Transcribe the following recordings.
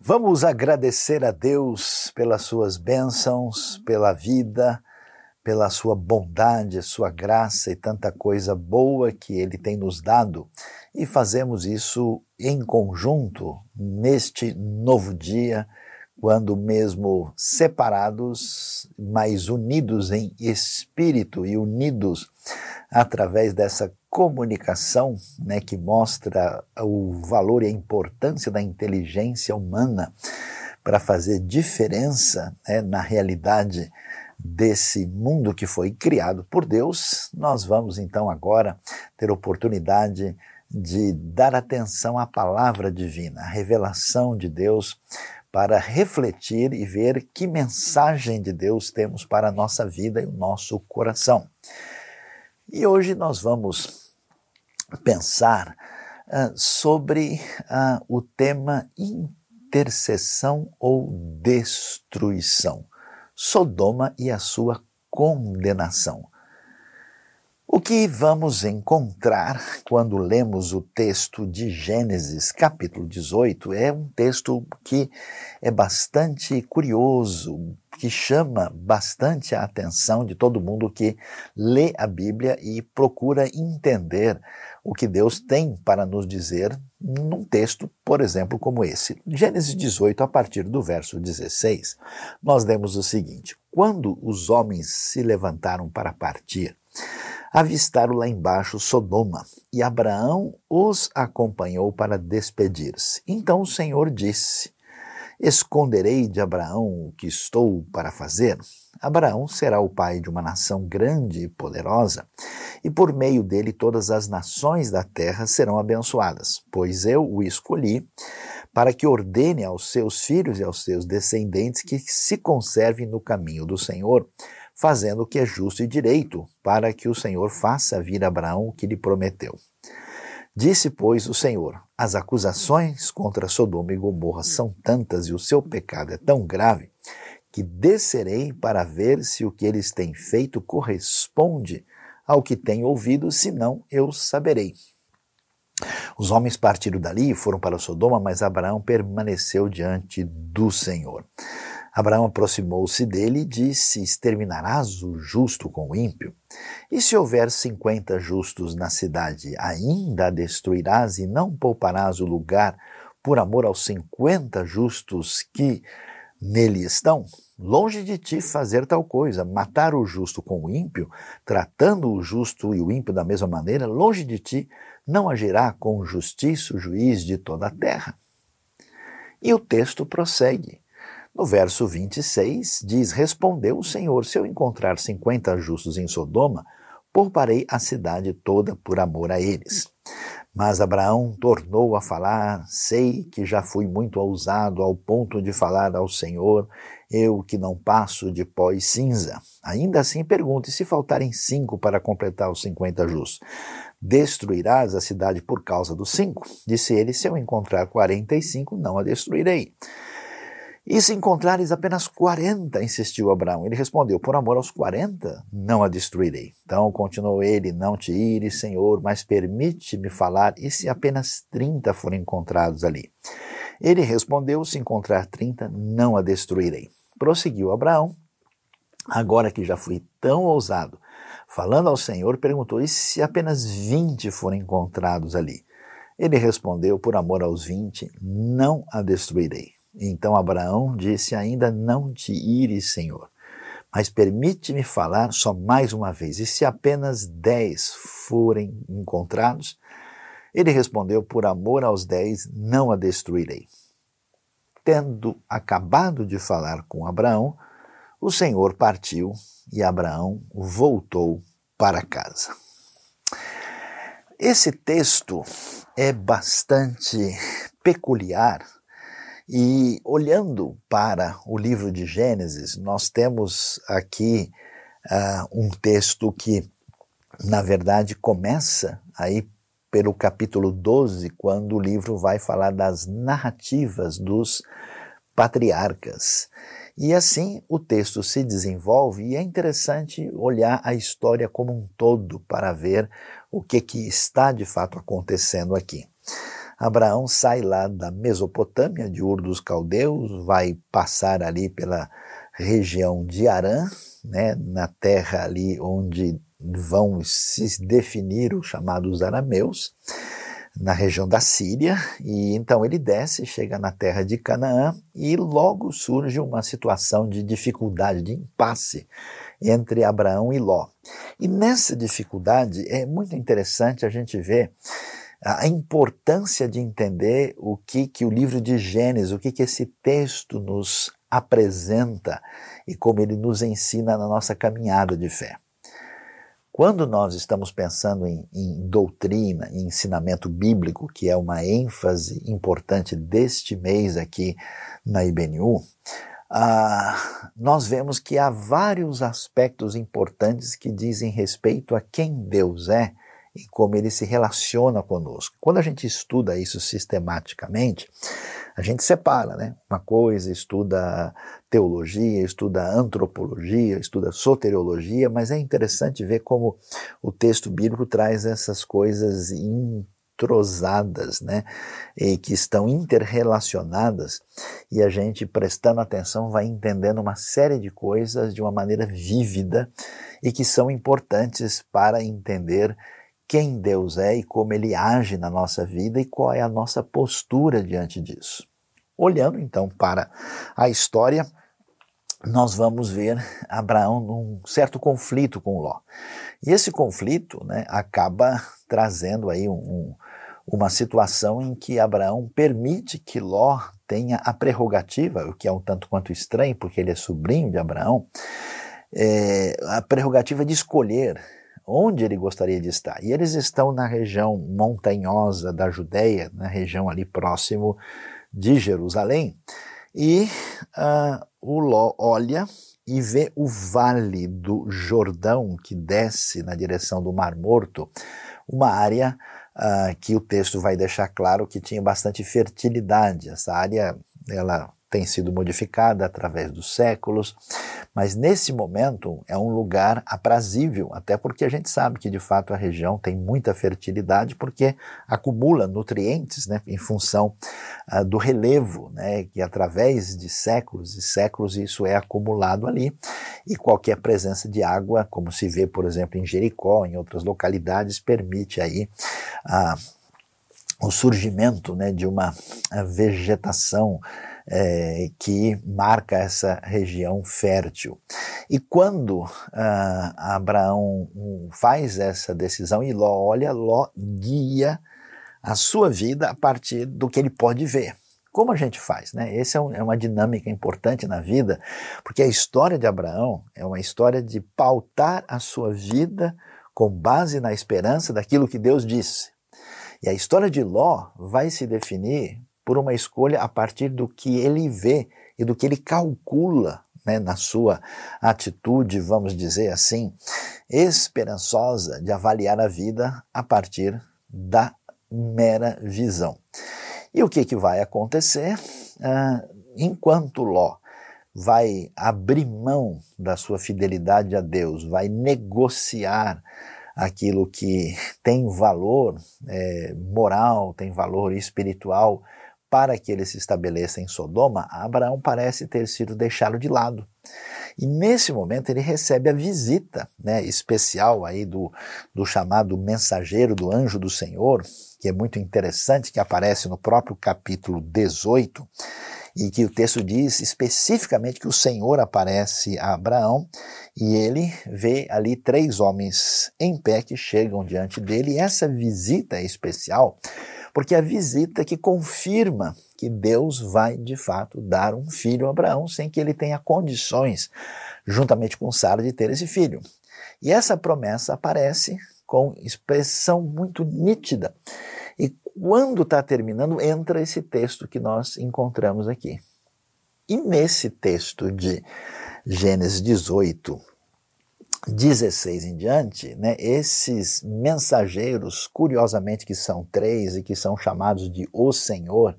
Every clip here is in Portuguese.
Vamos agradecer a Deus pelas suas bênçãos, pela vida, pela sua bondade, sua graça e tanta coisa boa que Ele tem nos dado. E fazemos isso em conjunto neste novo dia, quando mesmo separados, mas unidos em espírito e unidos através dessa comunicação, né, que mostra o valor e a importância da inteligência humana para fazer diferença né, na realidade desse mundo que foi criado por Deus, nós vamos então agora ter oportunidade de dar atenção à palavra divina, à revelação de Deus, para refletir e ver que mensagem de Deus temos para a nossa vida e o nosso coração. E hoje nós vamos pensar uh, sobre uh, o tema intercessão ou destruição, Sodoma e a sua condenação. O que vamos encontrar quando lemos o texto de Gênesis, capítulo 18, é um texto que é bastante curioso, que chama bastante a atenção de todo mundo que lê a Bíblia e procura entender o que Deus tem para nos dizer num texto, por exemplo, como esse. Gênesis 18, a partir do verso 16, nós lemos o seguinte: Quando os homens se levantaram para partir, avistaram lá embaixo Sodoma, e Abraão os acompanhou para despedir-se. Então o Senhor disse: Esconderei de Abraão o que estou para fazer? Abraão será o pai de uma nação grande e poderosa, e por meio dele todas as nações da terra serão abençoadas, pois eu o escolhi para que ordene aos seus filhos e aos seus descendentes que se conservem no caminho do Senhor, fazendo o que é justo e direito, para que o Senhor faça vir Abraão o que lhe prometeu. Disse, pois, o Senhor: As acusações contra Sodoma e Gomorra são tantas e o seu pecado é tão grave que descerei para ver se o que eles têm feito corresponde ao que tenho ouvido, senão eu saberei. Os homens partiram dali e foram para Sodoma, mas Abraão permaneceu diante do Senhor. Abraão aproximou-se dele e disse: Exterminarás o justo com o ímpio? E se houver cinquenta justos na cidade, ainda a destruirás e não pouparás o lugar por amor aos cinquenta justos que nele estão? Longe de ti fazer tal coisa, matar o justo com o ímpio, tratando o justo e o ímpio da mesma maneira, longe de ti não agirá com justiça o juiz de toda a terra. E o texto prossegue. No verso 26 diz: Respondeu o Senhor: Se eu encontrar cinquenta justos em Sodoma, pouparei a cidade toda por amor a eles. Mas Abraão tornou a falar: Sei que já fui muito ousado ao ponto de falar ao Senhor, eu que não passo de pó e cinza. Ainda assim pergunte: se faltarem cinco para completar os cinquenta justos, destruirás a cidade por causa dos cinco? Disse ele: Se eu encontrar quarenta e cinco, não a destruirei. E se encontrares apenas quarenta, insistiu Abraão. Ele respondeu: Por amor aos quarenta, não a destruirei. Então continuou ele: Não te ires, Senhor, mas permite-me falar, e se apenas trinta forem encontrados ali? Ele respondeu: Se encontrar trinta, não a destruirei. Prosseguiu Abraão, agora que já fui tão ousado, falando ao Senhor, perguntou: E se apenas vinte forem encontrados ali? Ele respondeu: Por amor aos vinte, não a destruirei. Então Abraão disse: Ainda não te ires, Senhor, mas permite-me falar só mais uma vez. E se apenas dez forem encontrados? Ele respondeu: Por amor aos dez, não a destruirei. Tendo acabado de falar com Abraão, o Senhor partiu e Abraão voltou para casa. Esse texto é bastante peculiar e olhando para o livro de Gênesis, nós temos aqui uh, um texto que, na verdade, começa aí pelo capítulo 12, quando o livro vai falar das narrativas dos patriarcas. E assim o texto se desenvolve e é interessante olhar a história como um todo para ver o que, que está de fato acontecendo aqui. Abraão sai lá da Mesopotâmia, de Ur dos Caldeus, vai passar ali pela região de Arã, né, na terra ali onde vão se definir os chamados arameus, na região da Síria, e então ele desce, chega na terra de Canaã e logo surge uma situação de dificuldade, de impasse entre Abraão e Ló. E nessa dificuldade é muito interessante a gente ver a importância de entender o que, que o livro de Gênesis, o que, que esse texto nos apresenta e como ele nos ensina na nossa caminhada de fé. Quando nós estamos pensando em, em, doutrina, em ensinamento bíblico, que é uma ênfase importante deste mês aqui na IBNU, ah, nós vemos que há vários aspectos importantes que dizem respeito a quem Deus é e como ele se relaciona conosco. Quando a gente estuda isso sistematicamente, a gente separa, né? Uma coisa estuda teologia, estuda antropologia, estuda soteriologia, mas é interessante ver como o texto bíblico traz essas coisas entrosadas, né? E que estão interrelacionadas, e a gente prestando atenção vai entendendo uma série de coisas de uma maneira vívida e que são importantes para entender quem Deus é e como ele age na nossa vida e qual é a nossa postura diante disso. Olhando então para a história, nós vamos ver Abraão num certo conflito com Ló. E esse conflito né, acaba trazendo aí um, uma situação em que Abraão permite que Ló tenha a prerrogativa, o que é um tanto quanto estranho, porque ele é sobrinho de Abraão, é, a prerrogativa de escolher onde ele gostaria de estar. E eles estão na região montanhosa da Judéia, na região ali próximo de Jerusalém. E uh, o Ló olha e vê o vale do Jordão que desce na direção do Mar Morto, uma área uh, que o texto vai deixar claro que tinha bastante fertilidade. Essa área ela tem sido modificada através dos séculos, mas nesse momento é um lugar aprazível, até porque a gente sabe que de fato a região tem muita fertilidade porque acumula nutrientes né, em função uh, do relevo, né, que através de séculos e séculos isso é acumulado ali, e qualquer presença de água, como se vê, por exemplo, em Jericó, em outras localidades, permite aí uh, o surgimento né, de uma vegetação é, que marca essa região fértil. E quando ah, Abraão faz essa decisão e Ló olha, Ló guia a sua vida a partir do que ele pode ver. Como a gente faz? Né? Essa é, um, é uma dinâmica importante na vida, porque a história de Abraão é uma história de pautar a sua vida com base na esperança daquilo que Deus disse. E a história de Ló vai se definir por uma escolha a partir do que ele vê e do que ele calcula né, na sua atitude, vamos dizer assim, esperançosa de avaliar a vida a partir da mera visão. E o que, que vai acontecer? Ah, enquanto Ló vai abrir mão da sua fidelidade a Deus, vai negociar aquilo que tem valor é, moral, tem valor espiritual para que ele se estabeleça em Sodoma, Abraão parece ter sido deixado de lado. E nesse momento ele recebe a visita né, especial aí do, do chamado mensageiro do anjo do Senhor, que é muito interessante, que aparece no próprio capítulo 18, e que o texto diz especificamente que o Senhor aparece a Abraão e ele vê ali três homens em pé que chegam diante dele, e essa visita é especial porque é a visita que confirma que Deus vai de fato dar um filho a Abraão sem que ele tenha condições, juntamente com Sara, de ter esse filho. E essa promessa aparece com expressão muito nítida. E quando está terminando, entra esse texto que nós encontramos aqui. E nesse texto de Gênesis 18, 16 em diante, né, esses mensageiros, curiosamente que são três e que são chamados de o Senhor,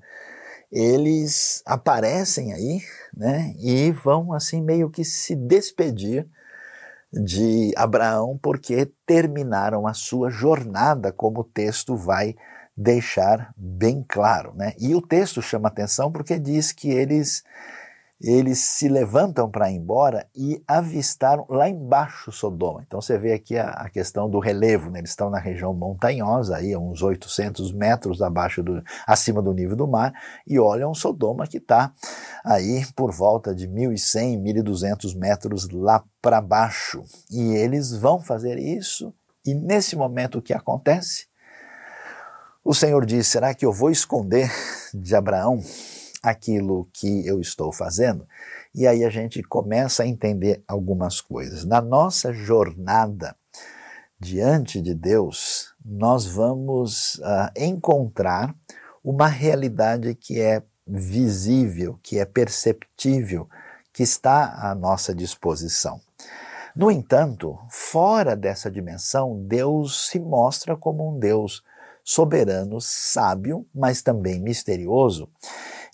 eles aparecem aí né, e vão assim meio que se despedir de Abraão porque terminaram a sua jornada, como o texto vai deixar bem claro. Né? E o texto chama atenção porque diz que eles eles se levantam para ir embora e avistaram lá embaixo Sodoma. Então você vê aqui a, a questão do relevo, né? eles estão na região montanhosa, aí uns 800 metros abaixo do, acima do nível do mar, e olham Sodoma que está aí por volta de 1.100, 1.200 metros lá para baixo. E eles vão fazer isso, e nesse momento o que acontece? O Senhor diz: será que eu vou esconder de Abraão aquilo que eu estou fazendo, e aí a gente começa a entender algumas coisas. Na nossa jornada diante de Deus, nós vamos uh, encontrar uma realidade que é visível, que é perceptível, que está à nossa disposição. No entanto, fora dessa dimensão, Deus se mostra como um Deus soberano, sábio, mas também misterioso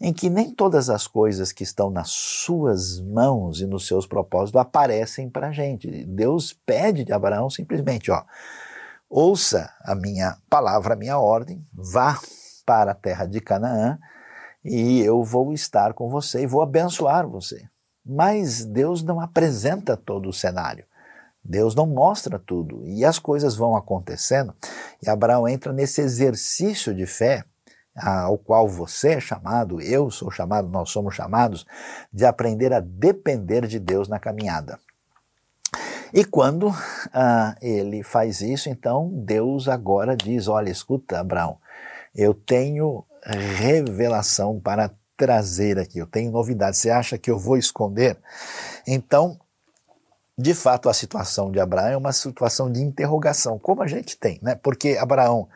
em que nem todas as coisas que estão nas suas mãos e nos seus propósitos aparecem para a gente. Deus pede de Abraão simplesmente, ó, ouça a minha palavra, a minha ordem, vá para a terra de Canaã e eu vou estar com você e vou abençoar você. Mas Deus não apresenta todo o cenário. Deus não mostra tudo e as coisas vão acontecendo e Abraão entra nesse exercício de fé ao qual você é chamado, eu sou chamado, nós somos chamados, de aprender a depender de Deus na caminhada. E quando ah, ele faz isso, então Deus agora diz: Olha, escuta, Abraão, eu tenho revelação para trazer aqui, eu tenho novidade. Você acha que eu vou esconder? Então, de fato, a situação de Abraão é uma situação de interrogação, como a gente tem, né? Porque Abraão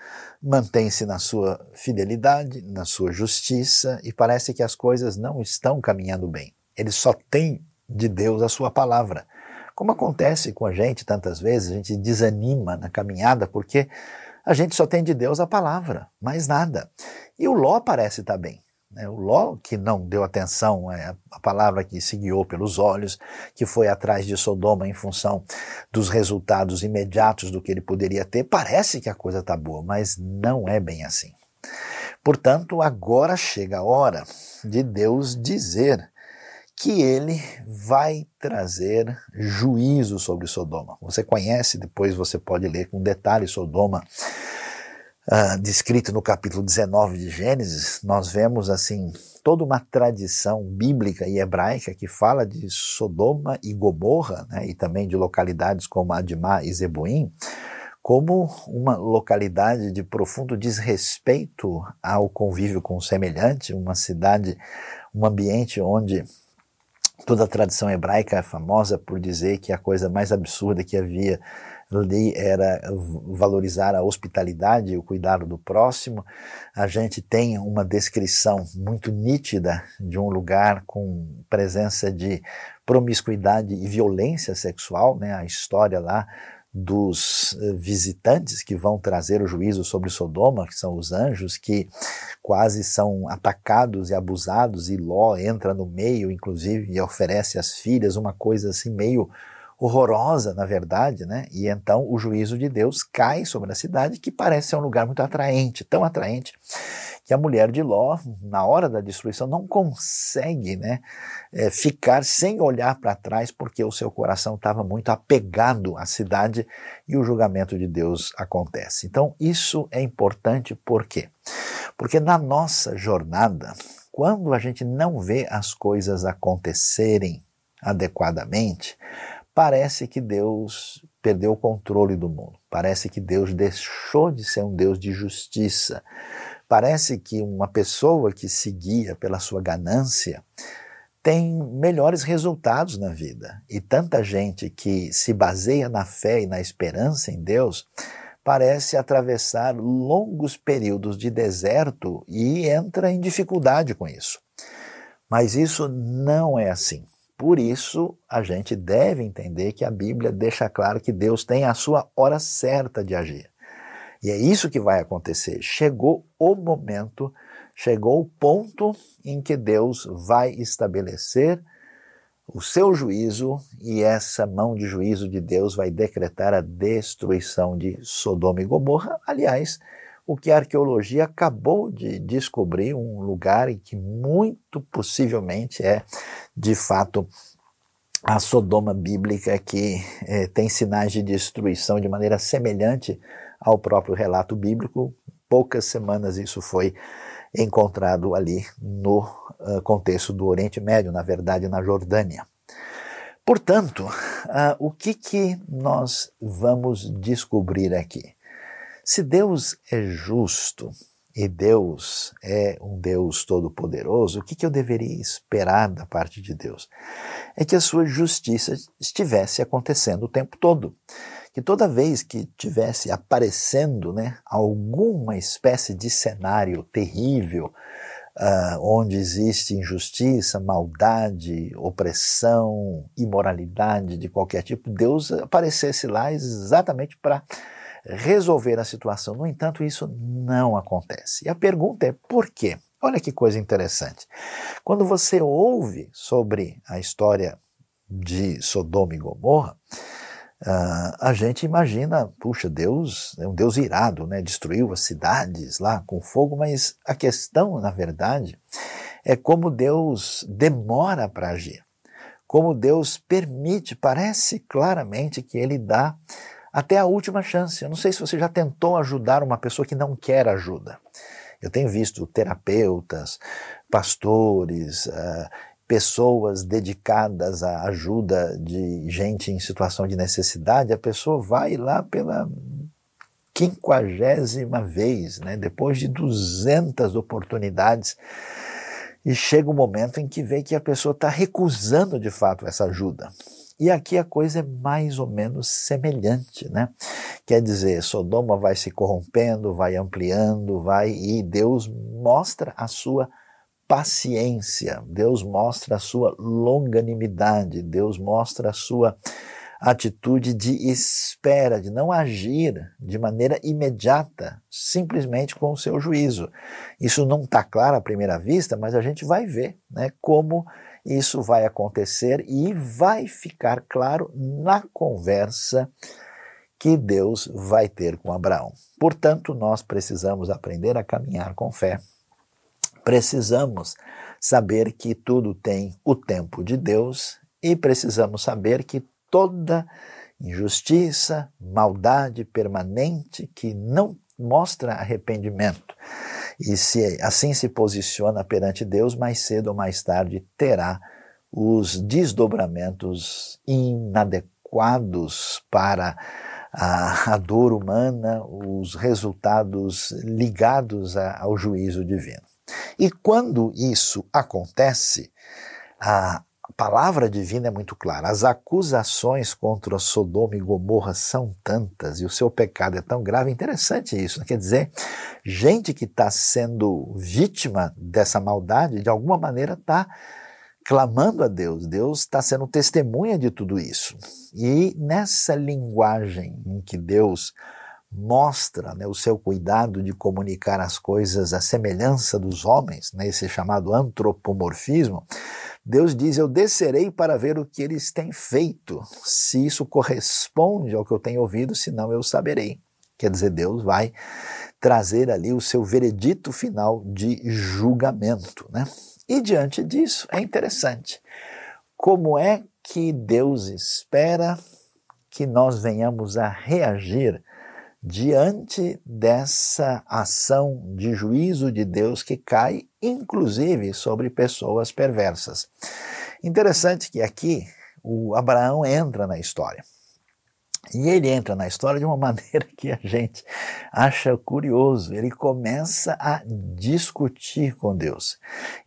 mantém-se na sua fidelidade, na sua justiça e parece que as coisas não estão caminhando bem. Ele só tem de Deus a sua palavra. Como acontece com a gente tantas vezes, a gente desanima na caminhada porque a gente só tem de Deus a palavra, mais nada. E o Ló parece estar bem. Né? O Ló, que não deu atenção é a palavra que se guiou pelos olhos, que foi atrás de Sodoma em função dos resultados imediatos do que ele poderia ter, parece que a coisa está boa, mas não é bem assim. Portanto, agora chega a hora de Deus dizer que ele vai trazer juízo sobre Sodoma. Você conhece, depois você pode ler com detalhe Sodoma uh, descrito no capítulo 19 de Gênesis, nós vemos assim toda uma tradição bíblica e hebraica que fala de Sodoma e Gomorra, né, e também de localidades como Admá e Zeboim, como uma localidade de profundo desrespeito ao convívio com o semelhante, uma cidade, um ambiente onde toda a tradição hebraica é famosa por dizer que a coisa mais absurda que havia ali era valorizar a hospitalidade e o cuidado do próximo. A gente tem uma descrição muito nítida de um lugar com presença de promiscuidade e violência sexual, né? A história lá dos eh, visitantes que vão trazer o juízo sobre Sodoma, que são os anjos que quase são atacados e abusados e Ló entra no meio, inclusive, e oferece às filhas uma coisa assim meio horrorosa, na verdade, né? E então o juízo de Deus cai sobre a cidade, que parece ser um lugar muito atraente, tão atraente que a mulher de Ló, na hora da destruição, não consegue né, é, ficar sem olhar para trás, porque o seu coração estava muito apegado à cidade e o julgamento de Deus acontece. Então, isso é importante por quê? Porque na nossa jornada, quando a gente não vê as coisas acontecerem adequadamente, parece que Deus perdeu o controle do mundo. Parece que Deus deixou de ser um Deus de justiça. Parece que uma pessoa que se guia pela sua ganância tem melhores resultados na vida. E tanta gente que se baseia na fé e na esperança em Deus parece atravessar longos períodos de deserto e entra em dificuldade com isso. Mas isso não é assim. Por isso, a gente deve entender que a Bíblia deixa claro que Deus tem a sua hora certa de agir. E é isso que vai acontecer. Chegou o momento, chegou o ponto em que Deus vai estabelecer o seu juízo e essa mão de juízo de Deus vai decretar a destruição de Sodoma e Gomorra. Aliás, o que a arqueologia acabou de descobrir um lugar em que muito possivelmente é, de fato, a Sodoma bíblica que é, tem sinais de destruição de maneira semelhante ao próprio relato bíblico. Poucas semanas isso foi encontrado ali no uh, contexto do Oriente Médio, na verdade na Jordânia. Portanto, uh, o que, que nós vamos descobrir aqui? Se Deus é justo e Deus é um Deus todo-poderoso, o que, que eu deveria esperar da parte de Deus? É que a sua justiça estivesse acontecendo o tempo todo. Que toda vez que tivesse aparecendo né, alguma espécie de cenário terrível, uh, onde existe injustiça, maldade, opressão, imoralidade de qualquer tipo, Deus aparecesse lá exatamente para resolver a situação. No entanto, isso não acontece. E a pergunta é por quê? Olha que coisa interessante. Quando você ouve sobre a história de Sodoma e Gomorra, Uh, a gente imagina, puxa, Deus é um Deus irado, né? Destruiu as cidades lá com fogo, mas a questão, na verdade, é como Deus demora para agir. Como Deus permite, parece claramente que ele dá até a última chance. Eu não sei se você já tentou ajudar uma pessoa que não quer ajuda. Eu tenho visto terapeutas, pastores, uh, pessoas dedicadas à ajuda de gente em situação de necessidade. A pessoa vai lá pela quinquagésima vez, né, depois de 200 oportunidades, e chega um momento em que vê que a pessoa está recusando de fato essa ajuda. E aqui a coisa é mais ou menos semelhante, né? Quer dizer, Sodoma vai se corrompendo, vai ampliando, vai e Deus mostra a sua paciência, Deus mostra a sua longanimidade, Deus mostra a sua atitude de espera, de não agir de maneira imediata, simplesmente com o seu juízo. Isso não está claro à primeira vista, mas a gente vai ver né, como isso vai acontecer e vai ficar claro na conversa que Deus vai ter com Abraão. Portanto, nós precisamos aprender a caminhar com fé. Precisamos saber que tudo tem o tempo de Deus e precisamos saber que toda injustiça, maldade permanente que não mostra arrependimento e se assim se posiciona perante Deus, mais cedo ou mais tarde terá os desdobramentos inadequados para a, a dor humana, os resultados ligados a, ao juízo divino. E quando isso acontece, a palavra divina é muito clara. As acusações contra Sodoma e Gomorra são tantas e o seu pecado é tão grave. Interessante isso, né? quer dizer, gente que está sendo vítima dessa maldade, de alguma maneira está clamando a Deus. Deus está sendo testemunha de tudo isso. E nessa linguagem em que Deus mostra né, o seu cuidado de comunicar as coisas à semelhança dos homens, né, esse chamado antropomorfismo, Deus diz: Eu descerei para ver o que eles têm feito, se isso corresponde ao que eu tenho ouvido, senão eu saberei. Quer dizer, Deus vai trazer ali o seu veredito final de julgamento. Né? E diante disso, é interessante como é que Deus espera que nós venhamos a reagir diante dessa ação de juízo de Deus que cai, inclusive, sobre pessoas perversas. Interessante que aqui o Abraão entra na história. E ele entra na história de uma maneira que a gente acha curioso. Ele começa a discutir com Deus.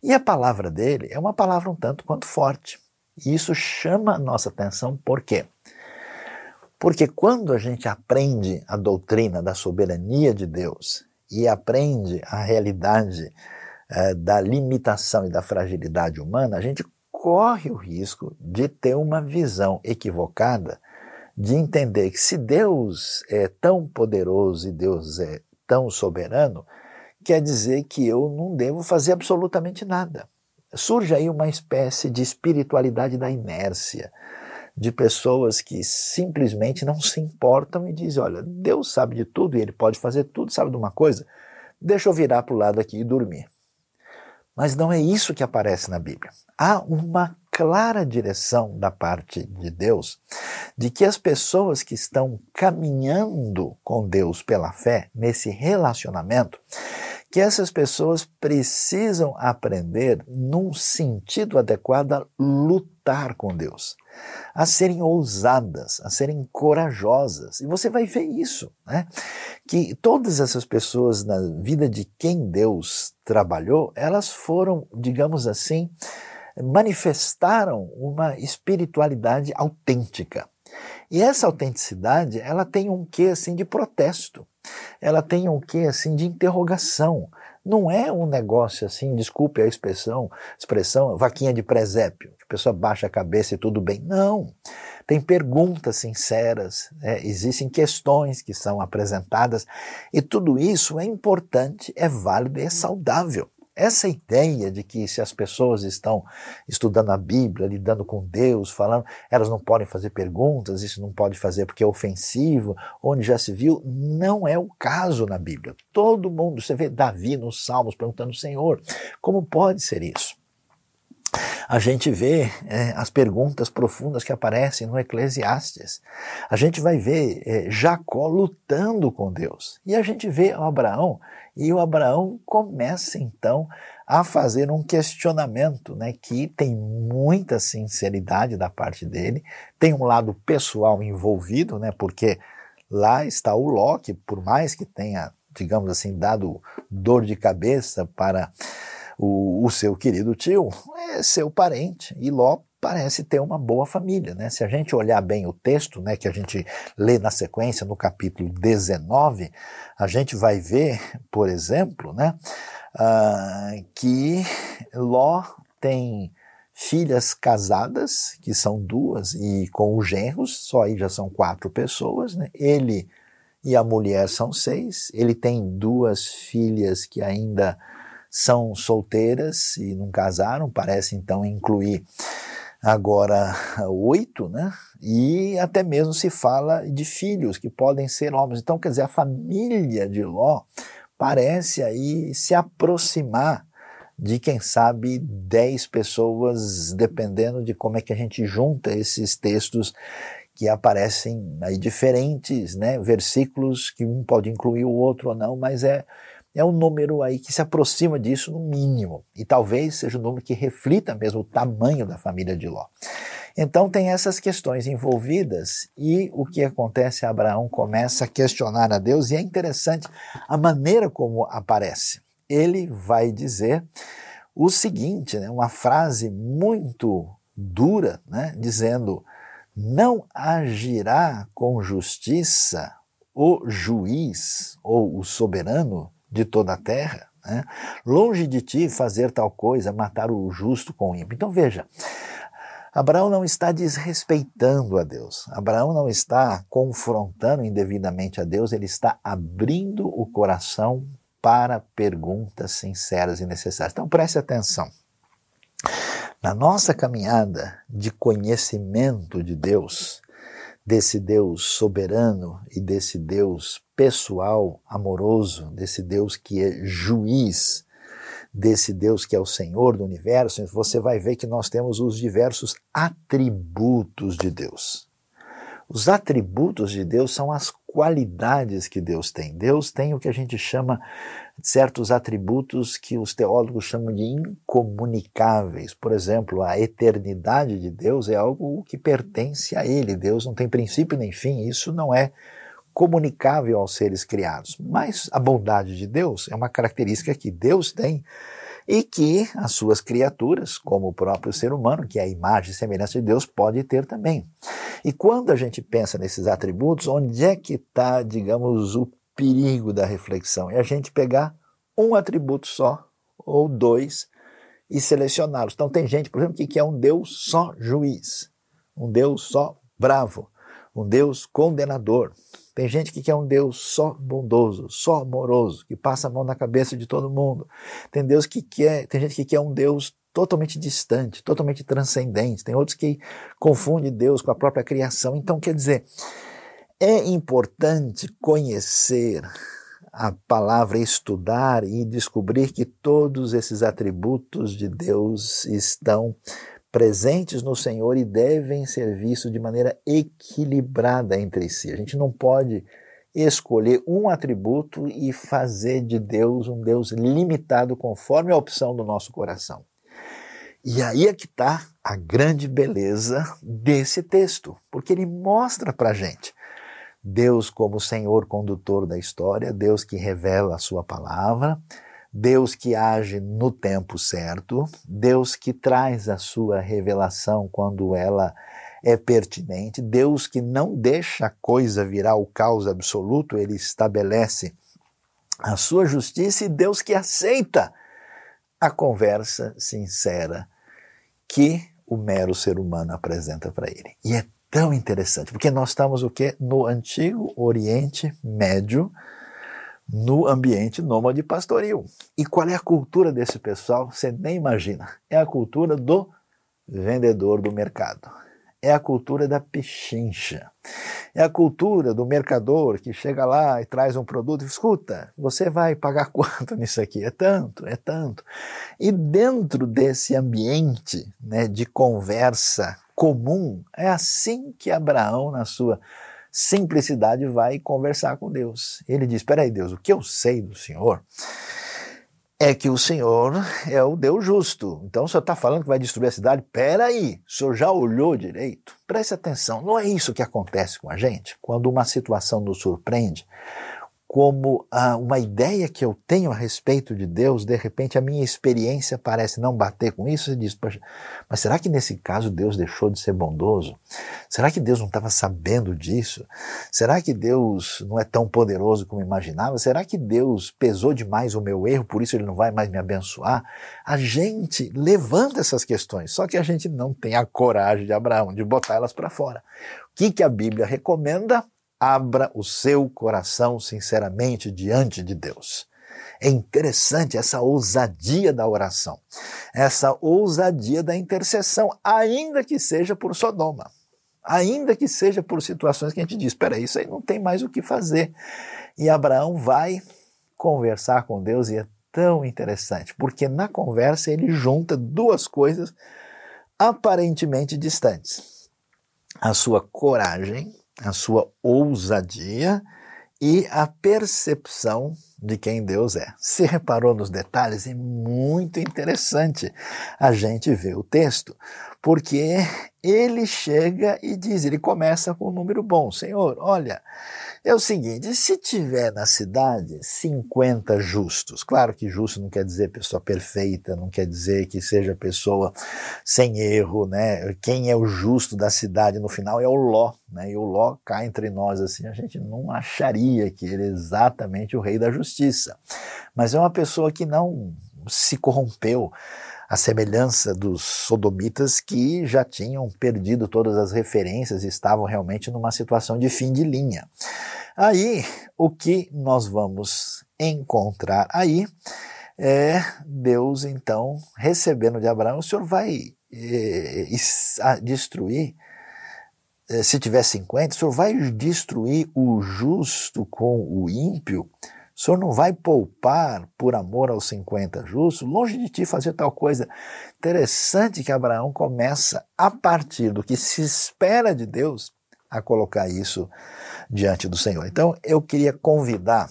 E a palavra dele é uma palavra um tanto quanto forte. E isso chama a nossa atenção, por quê? Porque quando a gente aprende a doutrina da soberania de Deus e aprende a realidade eh, da limitação e da fragilidade humana, a gente corre o risco de ter uma visão equivocada de entender que se Deus é tão poderoso e Deus é tão soberano, quer dizer que eu não devo fazer absolutamente nada. Surge aí uma espécie de espiritualidade da inércia de pessoas que simplesmente não se importam e dizem: olha, Deus sabe de tudo e Ele pode fazer tudo, sabe de uma coisa? Deixa eu virar para o lado aqui e dormir. Mas não é isso que aparece na Bíblia. Há uma clara direção da parte de Deus de que as pessoas que estão caminhando com Deus pela fé, nesse relacionamento, que essas pessoas precisam aprender, num sentido adequado, a lutar com Deus, a serem ousadas, a serem corajosas. E você vai ver isso, né? Que todas essas pessoas na vida de quem Deus trabalhou, elas foram, digamos assim, manifestaram uma espiritualidade autêntica. E essa autenticidade, ela tem um quê assim de protesto. Ela tem um quê assim de interrogação. Não é um negócio assim, desculpe a expressão, expressão vaquinha de presépio, que a pessoa baixa a cabeça e tudo bem. Não. Tem perguntas sinceras, é, existem questões que são apresentadas e tudo isso é importante, é válido e é saudável. Essa ideia de que se as pessoas estão estudando a Bíblia, lidando com Deus, falando, elas não podem fazer perguntas, isso não pode fazer porque é ofensivo, onde já se viu, não é o caso na Bíblia. Todo mundo, você vê Davi nos Salmos perguntando, Senhor, como pode ser isso? A gente vê é, as perguntas profundas que aparecem no Eclesiastes. A gente vai ver é, Jacó lutando com Deus. E a gente vê Abraão e o Abraão começa então a fazer um questionamento, né, que tem muita sinceridade da parte dele, tem um lado pessoal envolvido, né, porque lá está o Ló, que por mais que tenha, digamos assim, dado dor de cabeça para o, o seu querido tio, é seu parente, e Ló parece ter uma boa família, né? Se a gente olhar bem o texto, né, que a gente lê na sequência no capítulo 19, a gente vai ver, por exemplo, né, uh, que Ló tem filhas casadas, que são duas, e com os genros, só aí já são quatro pessoas, né? Ele e a mulher são seis, ele tem duas filhas que ainda são solteiras e não casaram, parece então incluir agora oito, né? E até mesmo se fala de filhos que podem ser homens. Então, quer dizer, a família de Ló parece aí se aproximar de quem sabe dez pessoas, dependendo de como é que a gente junta esses textos que aparecem aí diferentes, né? Versículos que um pode incluir o outro ou não, mas é é um número aí que se aproxima disso no mínimo, e talvez seja um número que reflita mesmo o tamanho da família de Ló. Então tem essas questões envolvidas e o que acontece? Abraão começa a questionar a Deus e é interessante a maneira como aparece. Ele vai dizer o seguinte, né, uma frase muito dura, né, dizendo: Não agirá com justiça o juiz ou o soberano de toda a terra. Né? Longe de ti fazer tal coisa, matar o justo com o ímpio. Então veja, Abraão não está desrespeitando a Deus, Abraão não está confrontando indevidamente a Deus, ele está abrindo o coração para perguntas sinceras e necessárias. Então preste atenção. Na nossa caminhada de conhecimento de Deus, desse Deus soberano e desse Deus pessoal, amoroso, desse Deus que é juiz, desse Deus que é o Senhor do universo, você vai ver que nós temos os diversos atributos de Deus. Os atributos de Deus são as qualidades que Deus tem. Deus tem o que a gente chama certos atributos que os teólogos chamam de incomunicáveis. Por exemplo, a eternidade de Deus é algo que pertence a Ele. Deus não tem princípio nem fim, isso não é comunicável aos seres criados. Mas a bondade de Deus é uma característica que Deus tem e que as suas criaturas, como o próprio ser humano, que é a imagem e semelhança de Deus, pode ter também. E quando a gente pensa nesses atributos, onde é que está, digamos, o perigo da reflexão? É a gente pegar um atributo só, ou dois, e selecioná-los. Então tem gente, por exemplo, que quer um Deus só juiz, um Deus só bravo, um Deus condenador. Tem gente que quer um Deus só bondoso, só amoroso, que passa a mão na cabeça de todo mundo. Tem Deus que quer, tem gente que quer um Deus totalmente distante, totalmente transcendente. Tem outros que confundem Deus com a própria criação. Então, quer dizer, é importante conhecer a palavra, estudar e descobrir que todos esses atributos de Deus estão presentes no Senhor e devem ser vistos de maneira equilibrada entre si. A gente não pode escolher um atributo e fazer de Deus um Deus limitado conforme a opção do nosso coração. E aí é que está a grande beleza desse texto, porque ele mostra para gente Deus como Senhor condutor da história, Deus que revela a sua palavra, Deus que age no tempo certo, Deus que traz a sua revelação quando ela é pertinente, Deus que não deixa a coisa virar o caos absoluto, ele estabelece a sua justiça e Deus que aceita a conversa sincera que o mero ser humano apresenta para ele. E é tão interessante, porque nós estamos o quê? No antigo Oriente Médio, no ambiente nômade pastoril. E qual é a cultura desse pessoal? Você nem imagina. É a cultura do vendedor do mercado é a cultura da pechincha. É a cultura do mercador que chega lá e traz um produto e escuta, você vai pagar quanto nisso aqui? É tanto, é tanto. E dentro desse ambiente né, de conversa comum, é assim que Abraão, na sua simplicidade, vai conversar com Deus. Ele diz: Espera aí, Deus, o que eu sei do Senhor é que o Senhor é o Deus justo. Então o senhor está falando que vai destruir a cidade? Peraí, o senhor já olhou direito? Preste atenção, não é isso que acontece com a gente? Quando uma situação nos surpreende, como ah, uma ideia que eu tenho a respeito de Deus, de repente a minha experiência parece não bater com isso, e diz, mas será que nesse caso Deus deixou de ser bondoso? Será que Deus não estava sabendo disso? Será que Deus não é tão poderoso como imaginava? Será que Deus pesou demais o meu erro, por isso ele não vai mais me abençoar? A gente levanta essas questões, só que a gente não tem a coragem de Abraão de botar elas para fora. O que, que a Bíblia recomenda? Abra o seu coração sinceramente diante de Deus. É interessante essa ousadia da oração, essa ousadia da intercessão, ainda que seja por Sodoma, ainda que seja por situações que a gente diz: espera, isso aí não tem mais o que fazer. E Abraão vai conversar com Deus e é tão interessante, porque na conversa ele junta duas coisas aparentemente distantes: a sua coragem a sua ousadia e a percepção de quem Deus é. Se reparou nos detalhes? É muito interessante a gente ver o texto, porque ele chega e diz, ele começa com um número bom. Senhor, olha, é o seguinte: se tiver na cidade 50 justos, claro que justo não quer dizer pessoa perfeita, não quer dizer que seja pessoa sem erro, né? Quem é o justo da cidade no final é o Ló, né? E o Ló cá entre nós assim, a gente não acharia que ele é exatamente o rei da justiça, mas é uma pessoa que não se corrompeu a semelhança dos sodomitas que já tinham perdido todas as referências e estavam realmente numa situação de fim de linha. Aí, o que nós vamos encontrar aí é Deus, então, recebendo de Abraão, o Senhor vai eh, destruir, eh, se tiver 50, o Senhor vai destruir o justo com o ímpio? O senhor não vai poupar por amor aos 50 justos? Longe de ti fazer tal coisa. Interessante que Abraão começa, a partir do que se espera de Deus, a colocar isso diante do Senhor. Então, eu queria convidar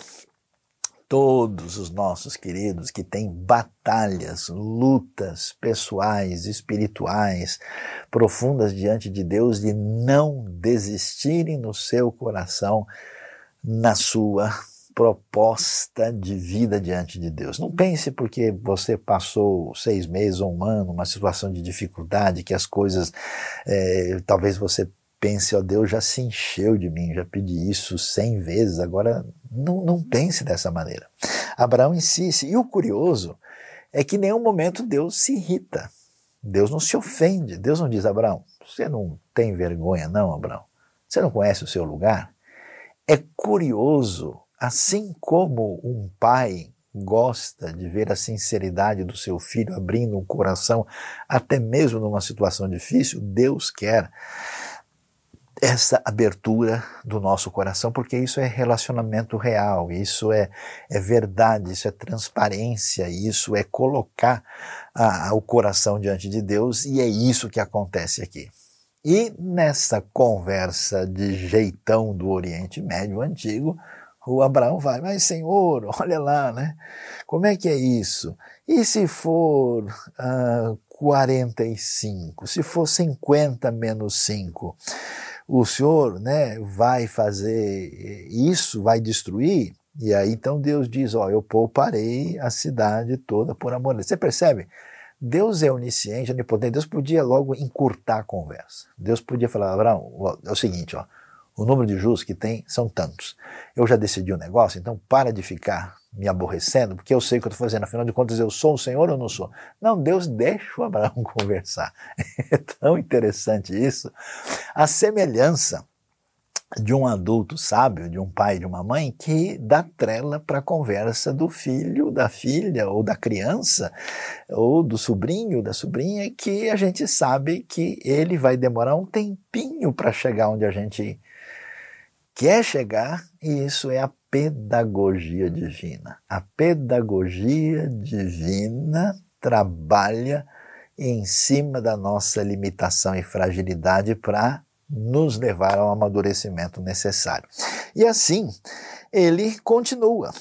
todos os nossos queridos que têm batalhas, lutas pessoais, espirituais, profundas diante de Deus, de não desistirem no seu coração, na sua proposta de vida diante de Deus. Não pense porque você passou seis meses ou um ano, uma situação de dificuldade, que as coisas, é, talvez você pense, ó Deus já se encheu de mim, já pedi isso cem vezes, agora não, não pense dessa maneira. Abraão insiste, e o curioso é que em nenhum momento Deus se irrita, Deus não se ofende, Deus não diz, Abraão, você não tem vergonha não, Abraão? Você não conhece o seu lugar? É curioso assim como um pai gosta de ver a sinceridade do seu filho abrindo o coração, até mesmo numa situação difícil. Deus quer essa abertura do nosso coração, porque isso é relacionamento real, isso é, é verdade, isso é transparência, isso é colocar a, o coração diante de Deus, e é isso que acontece aqui. E nessa conversa de jeitão do Oriente Médio antigo, o Abraão vai, mas Senhor, olha lá, né? Como é que é isso? E se for uh, 45? Se for 50 menos 5? O Senhor né, vai fazer isso, vai destruir? E aí então Deus diz: Ó, eu pouparei a cidade toda por amor. Você percebe? Deus é onisciente, onipotente. Deus podia logo encurtar a conversa. Deus podia falar: Abraão, é o seguinte, ó o número de justos que tem são tantos. Eu já decidi o um negócio, então para de ficar me aborrecendo, porque eu sei o que eu estou fazendo. Afinal de contas, eu sou o Senhor ou não sou? Não, Deus deixa o Abraão conversar. É tão interessante isso. A semelhança de um adulto sábio, de um pai de uma mãe, que dá trela para a conversa do filho, da filha, ou da criança, ou do sobrinho, da sobrinha, que a gente sabe que ele vai demorar um tempinho para chegar onde a gente quer chegar, e isso é a pedagogia divina. A pedagogia divina trabalha em cima da nossa limitação e fragilidade para nos levar ao amadurecimento necessário. E assim, ele continua.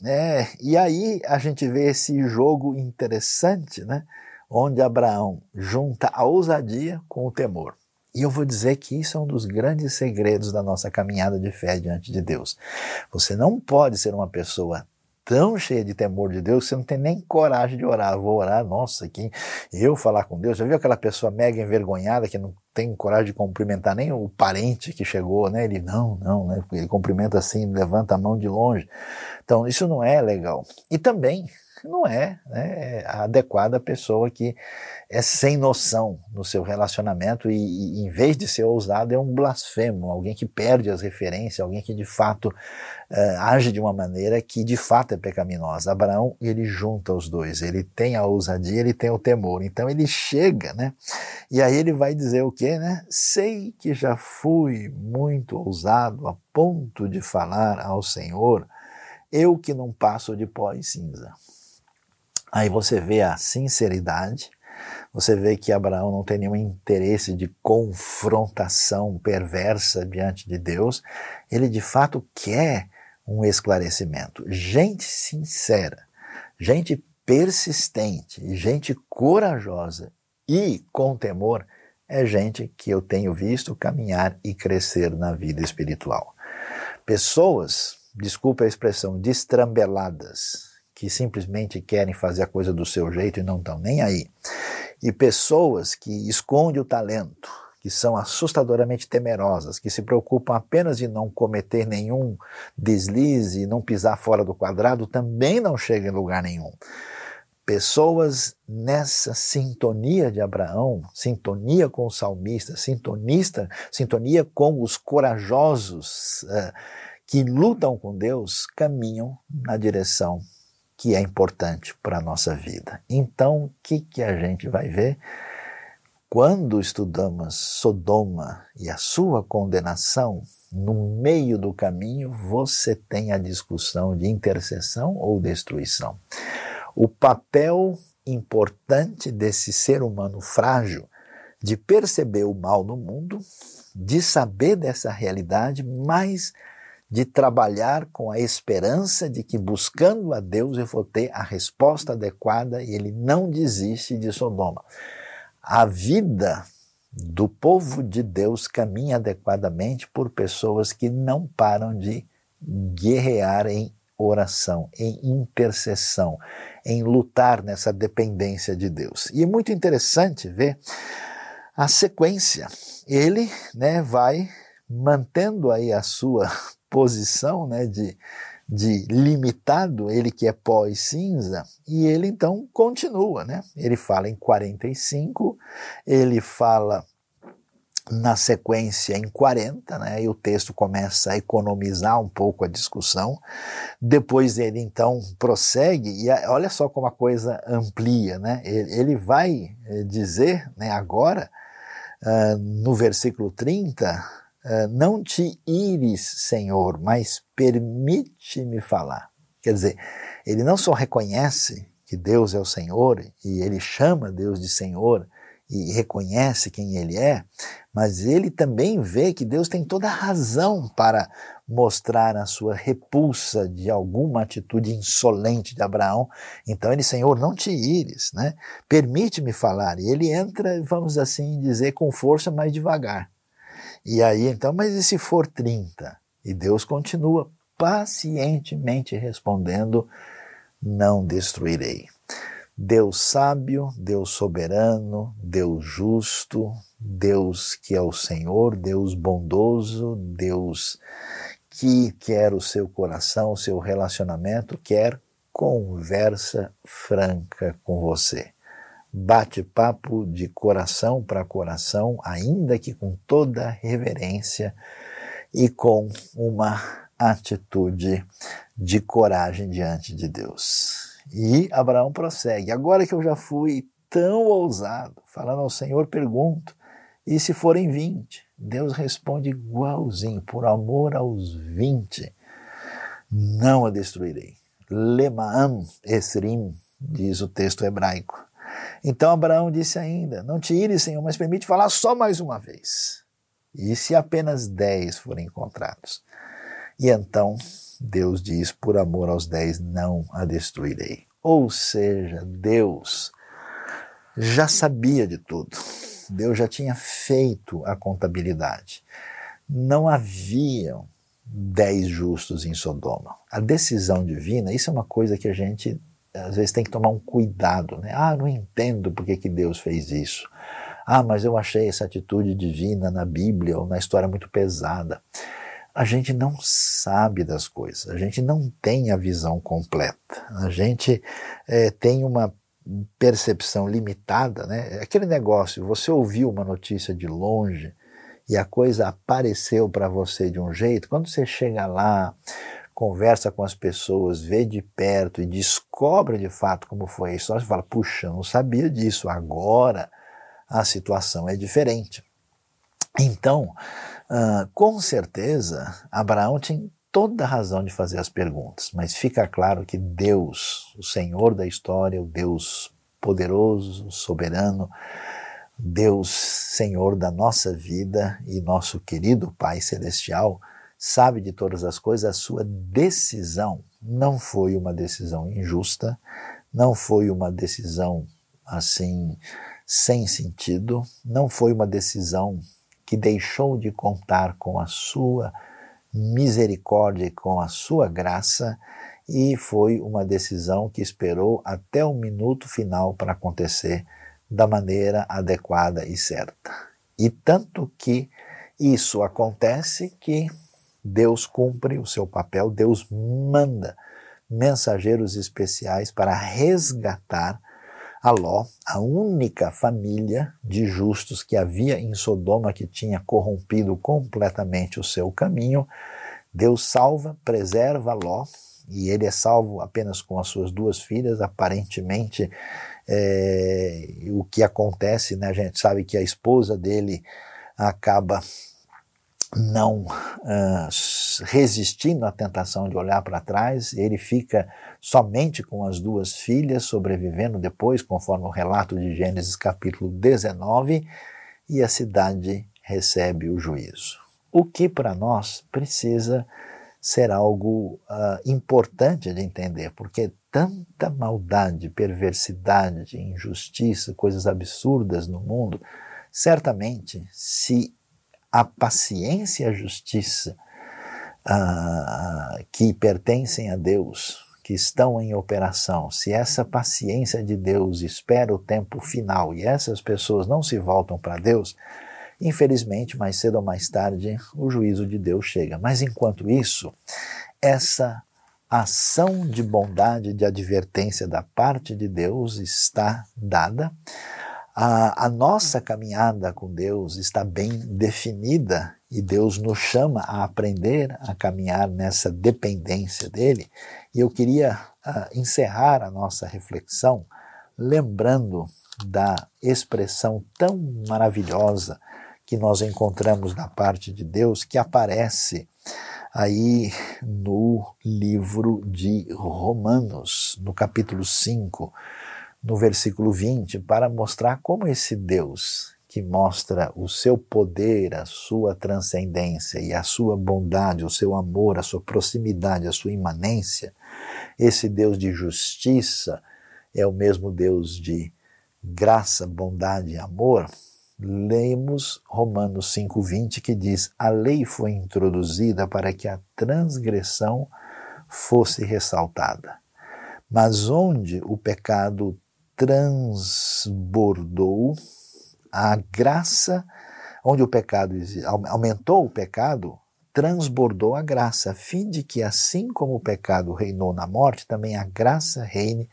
Né? E aí a gente vê esse jogo interessante, né? onde Abraão junta a ousadia com o temor. E eu vou dizer que isso é um dos grandes segredos da nossa caminhada de fé diante de Deus. Você não pode ser uma pessoa tão cheia de temor de Deus, você não tem nem coragem de orar. Vou orar, nossa, aqui, eu falar com Deus. Já viu aquela pessoa mega envergonhada que não tem coragem de cumprimentar nem o parente que chegou, né? Ele não, não, né? Ele cumprimenta assim, levanta a mão de longe. Então, isso não é legal. E também não é, né, adequada a pessoa que é sem noção no seu relacionamento e, e, em vez de ser ousado, é um blasfemo, alguém que perde as referências, alguém que de fato uh, age de uma maneira que de fato é pecaminosa. Abraão, ele junta os dois, ele tem a ousadia, ele tem o temor. Então ele chega, né? E aí ele vai dizer o quê, né? Sei que já fui muito ousado a ponto de falar ao Senhor, eu que não passo de pó e cinza. Aí você vê a sinceridade, você vê que Abraão não tem nenhum interesse de confrontação perversa diante de Deus, ele de fato quer um esclarecimento. Gente sincera, gente persistente, gente corajosa e com temor é gente que eu tenho visto caminhar e crescer na vida espiritual. Pessoas, desculpa a expressão, destrambeladas, que simplesmente querem fazer a coisa do seu jeito e não estão nem aí. E pessoas que escondem o talento, que são assustadoramente temerosas, que se preocupam apenas em não cometer nenhum deslize, não pisar fora do quadrado, também não chegam em lugar nenhum. Pessoas nessa sintonia de Abraão, sintonia com o salmista, sintonista, sintonia com os corajosos uh, que lutam com Deus, caminham na direção que é importante para a nossa vida. Então, o que, que a gente vai ver? Quando estudamos Sodoma e a sua condenação, no meio do caminho você tem a discussão de intercessão ou destruição. O papel importante desse ser humano frágil de perceber o mal no mundo, de saber dessa realidade, mas de trabalhar com a esperança de que buscando a Deus eu vou ter a resposta adequada e ele não desiste de Sodoma. A vida do povo de Deus caminha adequadamente por pessoas que não param de guerrear em oração, em intercessão, em lutar nessa dependência de Deus. E é muito interessante ver a sequência. Ele, né, vai mantendo aí a sua posição né, de, de limitado, ele que é pó e cinza, e ele então continua, né? Ele fala em 45, ele fala na sequência em 40, né, e o texto começa a economizar um pouco a discussão. Depois ele então prossegue, e olha só como a coisa amplia, né? Ele vai eh, dizer né, agora, uh, no versículo 30, uh, não te ires, Senhor, mas permite-me falar. Quer dizer, ele não só reconhece que Deus é o Senhor, e ele chama Deus de Senhor, e reconhece quem ele é, mas ele também vê que Deus tem toda a razão para mostrar a sua repulsa de alguma atitude insolente de Abraão. Então ele, Senhor, não te ires, né? Permite-me falar. E ele entra, vamos assim dizer, com força, mas devagar. E aí, então, mas e se for 30? E Deus continua pacientemente respondendo: Não destruirei. Deus sábio, Deus soberano, Deus justo, Deus que é o Senhor, Deus bondoso, Deus que quer o seu coração, o seu relacionamento, quer conversa franca com você. Bate-papo de coração para coração, ainda que com toda reverência e com uma atitude de coragem diante de Deus. E Abraão prossegue: Agora que eu já fui tão ousado, falando ao Senhor, pergunto: e se forem 20? Deus responde igualzinho, por amor aos 20, não a destruirei. Lemaam esrim, diz o texto hebraico. Então Abraão disse ainda: Não te ires, Senhor, mas permite falar só mais uma vez. E se apenas dez forem encontrados? E então Deus diz: Por amor aos dez, não a destruirei. Ou seja, Deus já sabia de tudo. Deus já tinha feito a contabilidade. Não haviam dez justos em Sodoma. A decisão divina, isso é uma coisa que a gente às vezes tem que tomar um cuidado. Né? Ah, não entendo por que, que Deus fez isso. Ah, mas eu achei essa atitude divina na Bíblia ou na história muito pesada a gente não sabe das coisas, a gente não tem a visão completa, a gente é, tem uma percepção limitada, né? Aquele negócio, você ouviu uma notícia de longe e a coisa apareceu para você de um jeito, quando você chega lá, conversa com as pessoas, vê de perto e descobre de fato como foi a história, você fala, puxa, não sabia disso, agora a situação é diferente. Então, Uh, com certeza, Abraão tinha toda a razão de fazer as perguntas, mas fica claro que Deus, o Senhor da história, o Deus poderoso, soberano, Deus Senhor da nossa vida e nosso querido Pai Celestial, sabe de todas as coisas, a sua decisão não foi uma decisão injusta, não foi uma decisão assim sem sentido, não foi uma decisão que deixou de contar com a sua misericórdia e com a sua graça, e foi uma decisão que esperou até o minuto final para acontecer da maneira adequada e certa. E tanto que isso acontece que Deus cumpre o seu papel, Deus manda mensageiros especiais para resgatar a Ló, a única família de justos que havia em Sodoma que tinha corrompido completamente o seu caminho, Deus salva, preserva Ló, e ele é salvo apenas com as suas duas filhas. Aparentemente, é, o que acontece, né, a gente sabe que a esposa dele acaba não uh, resistindo à tentação de olhar para trás, ele fica somente com as duas filhas, sobrevivendo depois, conforme o relato de Gênesis capítulo 19, e a cidade recebe o juízo. O que para nós precisa ser algo uh, importante de entender, porque tanta maldade, perversidade, injustiça, coisas absurdas no mundo, certamente, se a paciência e a justiça uh, que pertencem a Deus, que estão em operação, se essa paciência de Deus espera o tempo final e essas pessoas não se voltam para Deus, infelizmente, mais cedo ou mais tarde, o juízo de Deus chega. Mas enquanto isso, essa ação de bondade, de advertência da parte de Deus está dada A, a nossa caminhada com Deus está bem definida e Deus nos chama a aprender a caminhar nessa dependência dele. E eu queria uh, encerrar a nossa reflexão lembrando da expressão tão maravilhosa que nós encontramos da parte de Deus que aparece aí no livro de Romanos, no capítulo 5, no versículo 20, para mostrar como esse Deus que mostra o seu poder, a sua transcendência e a sua bondade, o seu amor, a sua proximidade, a sua imanência, esse Deus de justiça é o mesmo Deus de graça, bondade e amor, lemos Romanos 5:20 que diz: "A lei foi introduzida para que a transgressão fosse ressaltada. Mas onde o pecado transbordou, a graça, onde o pecado aumentou o pecado, transbordou a graça, a fim de que assim como o pecado reinou na morte, também a graça reine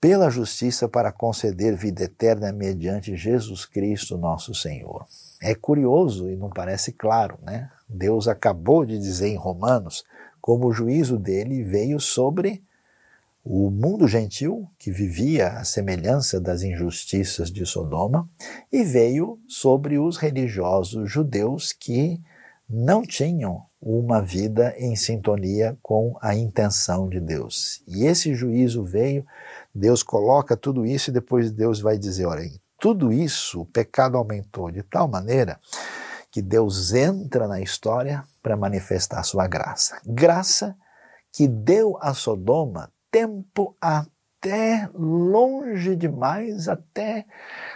pela justiça para conceder vida eterna mediante Jesus Cristo, nosso Senhor. É curioso e não parece claro, né? Deus acabou de dizer em Romanos como o juízo dele veio sobre o mundo gentil, que vivia à semelhança das injustiças de Sodoma, e veio sobre os religiosos judeus que não tinham uma vida em sintonia com a intenção de Deus. E esse juízo veio Deus coloca tudo isso e depois Deus vai dizer: olha, tudo isso, o pecado aumentou de tal maneira que Deus entra na história para manifestar sua graça. Graça que deu a Sodoma tempo até longe demais, até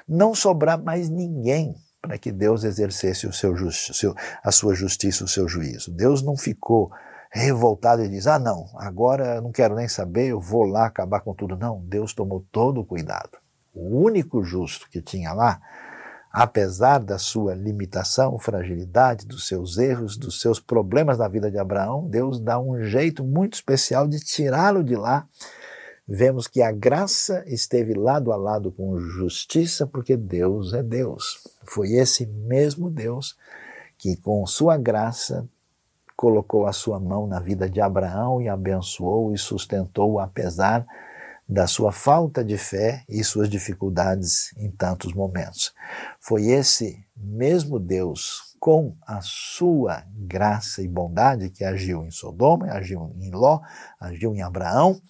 não sobrar mais ninguém para que Deus exercesse o seu, seu, a sua justiça, o seu juízo. Deus não ficou revoltado e diz: Ah, não, agora não quero nem saber, eu vou lá acabar com tudo. Não, Deus tomou todo o cuidado. O único justo que tinha lá, apesar da sua limitação, fragilidade, dos seus erros, dos seus problemas na vida de Abraão, Deus dá um jeito muito especial de tirá-lo de lá. Vemos que a graça esteve lado a lado com justiça, porque Deus é Deus. Foi esse mesmo Deus que, com sua graça, colocou a sua mão na vida de Abraão e abençoou e sustentou apesar da sua falta de fé e suas dificuldades em tantos momentos. Foi esse mesmo Deus, com a sua graça e bondade, que agiu em Sodoma, agiu em Ló, agiu em Abraão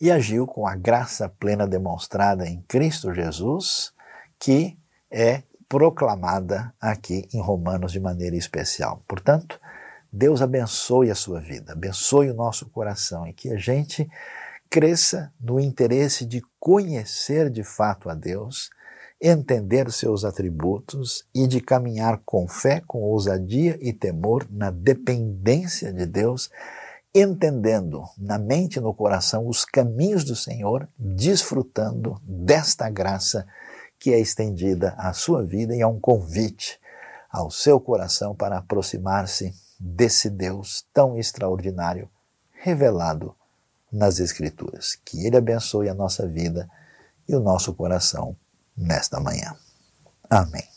e agiu com a graça plena demonstrada em Cristo Jesus, que é proclamada aqui em Romanos de maneira especial. Portanto, Deus abençoe a sua vida, abençoe o nosso coração e que a gente cresça no interesse de conhecer de fato a Deus, entender seus atributos e de caminhar com fé, com ousadia e temor na dependência de Deus, entendendo na mente e no coração os caminhos do Senhor, desfrutando desta graça que é estendida à sua vida e é um convite ao seu coração para aproximar-se desse Deus tão extraordinário revelado nas Escrituras. Que Ele abençoe a nossa vida e o nosso coração nesta manhã. Amém.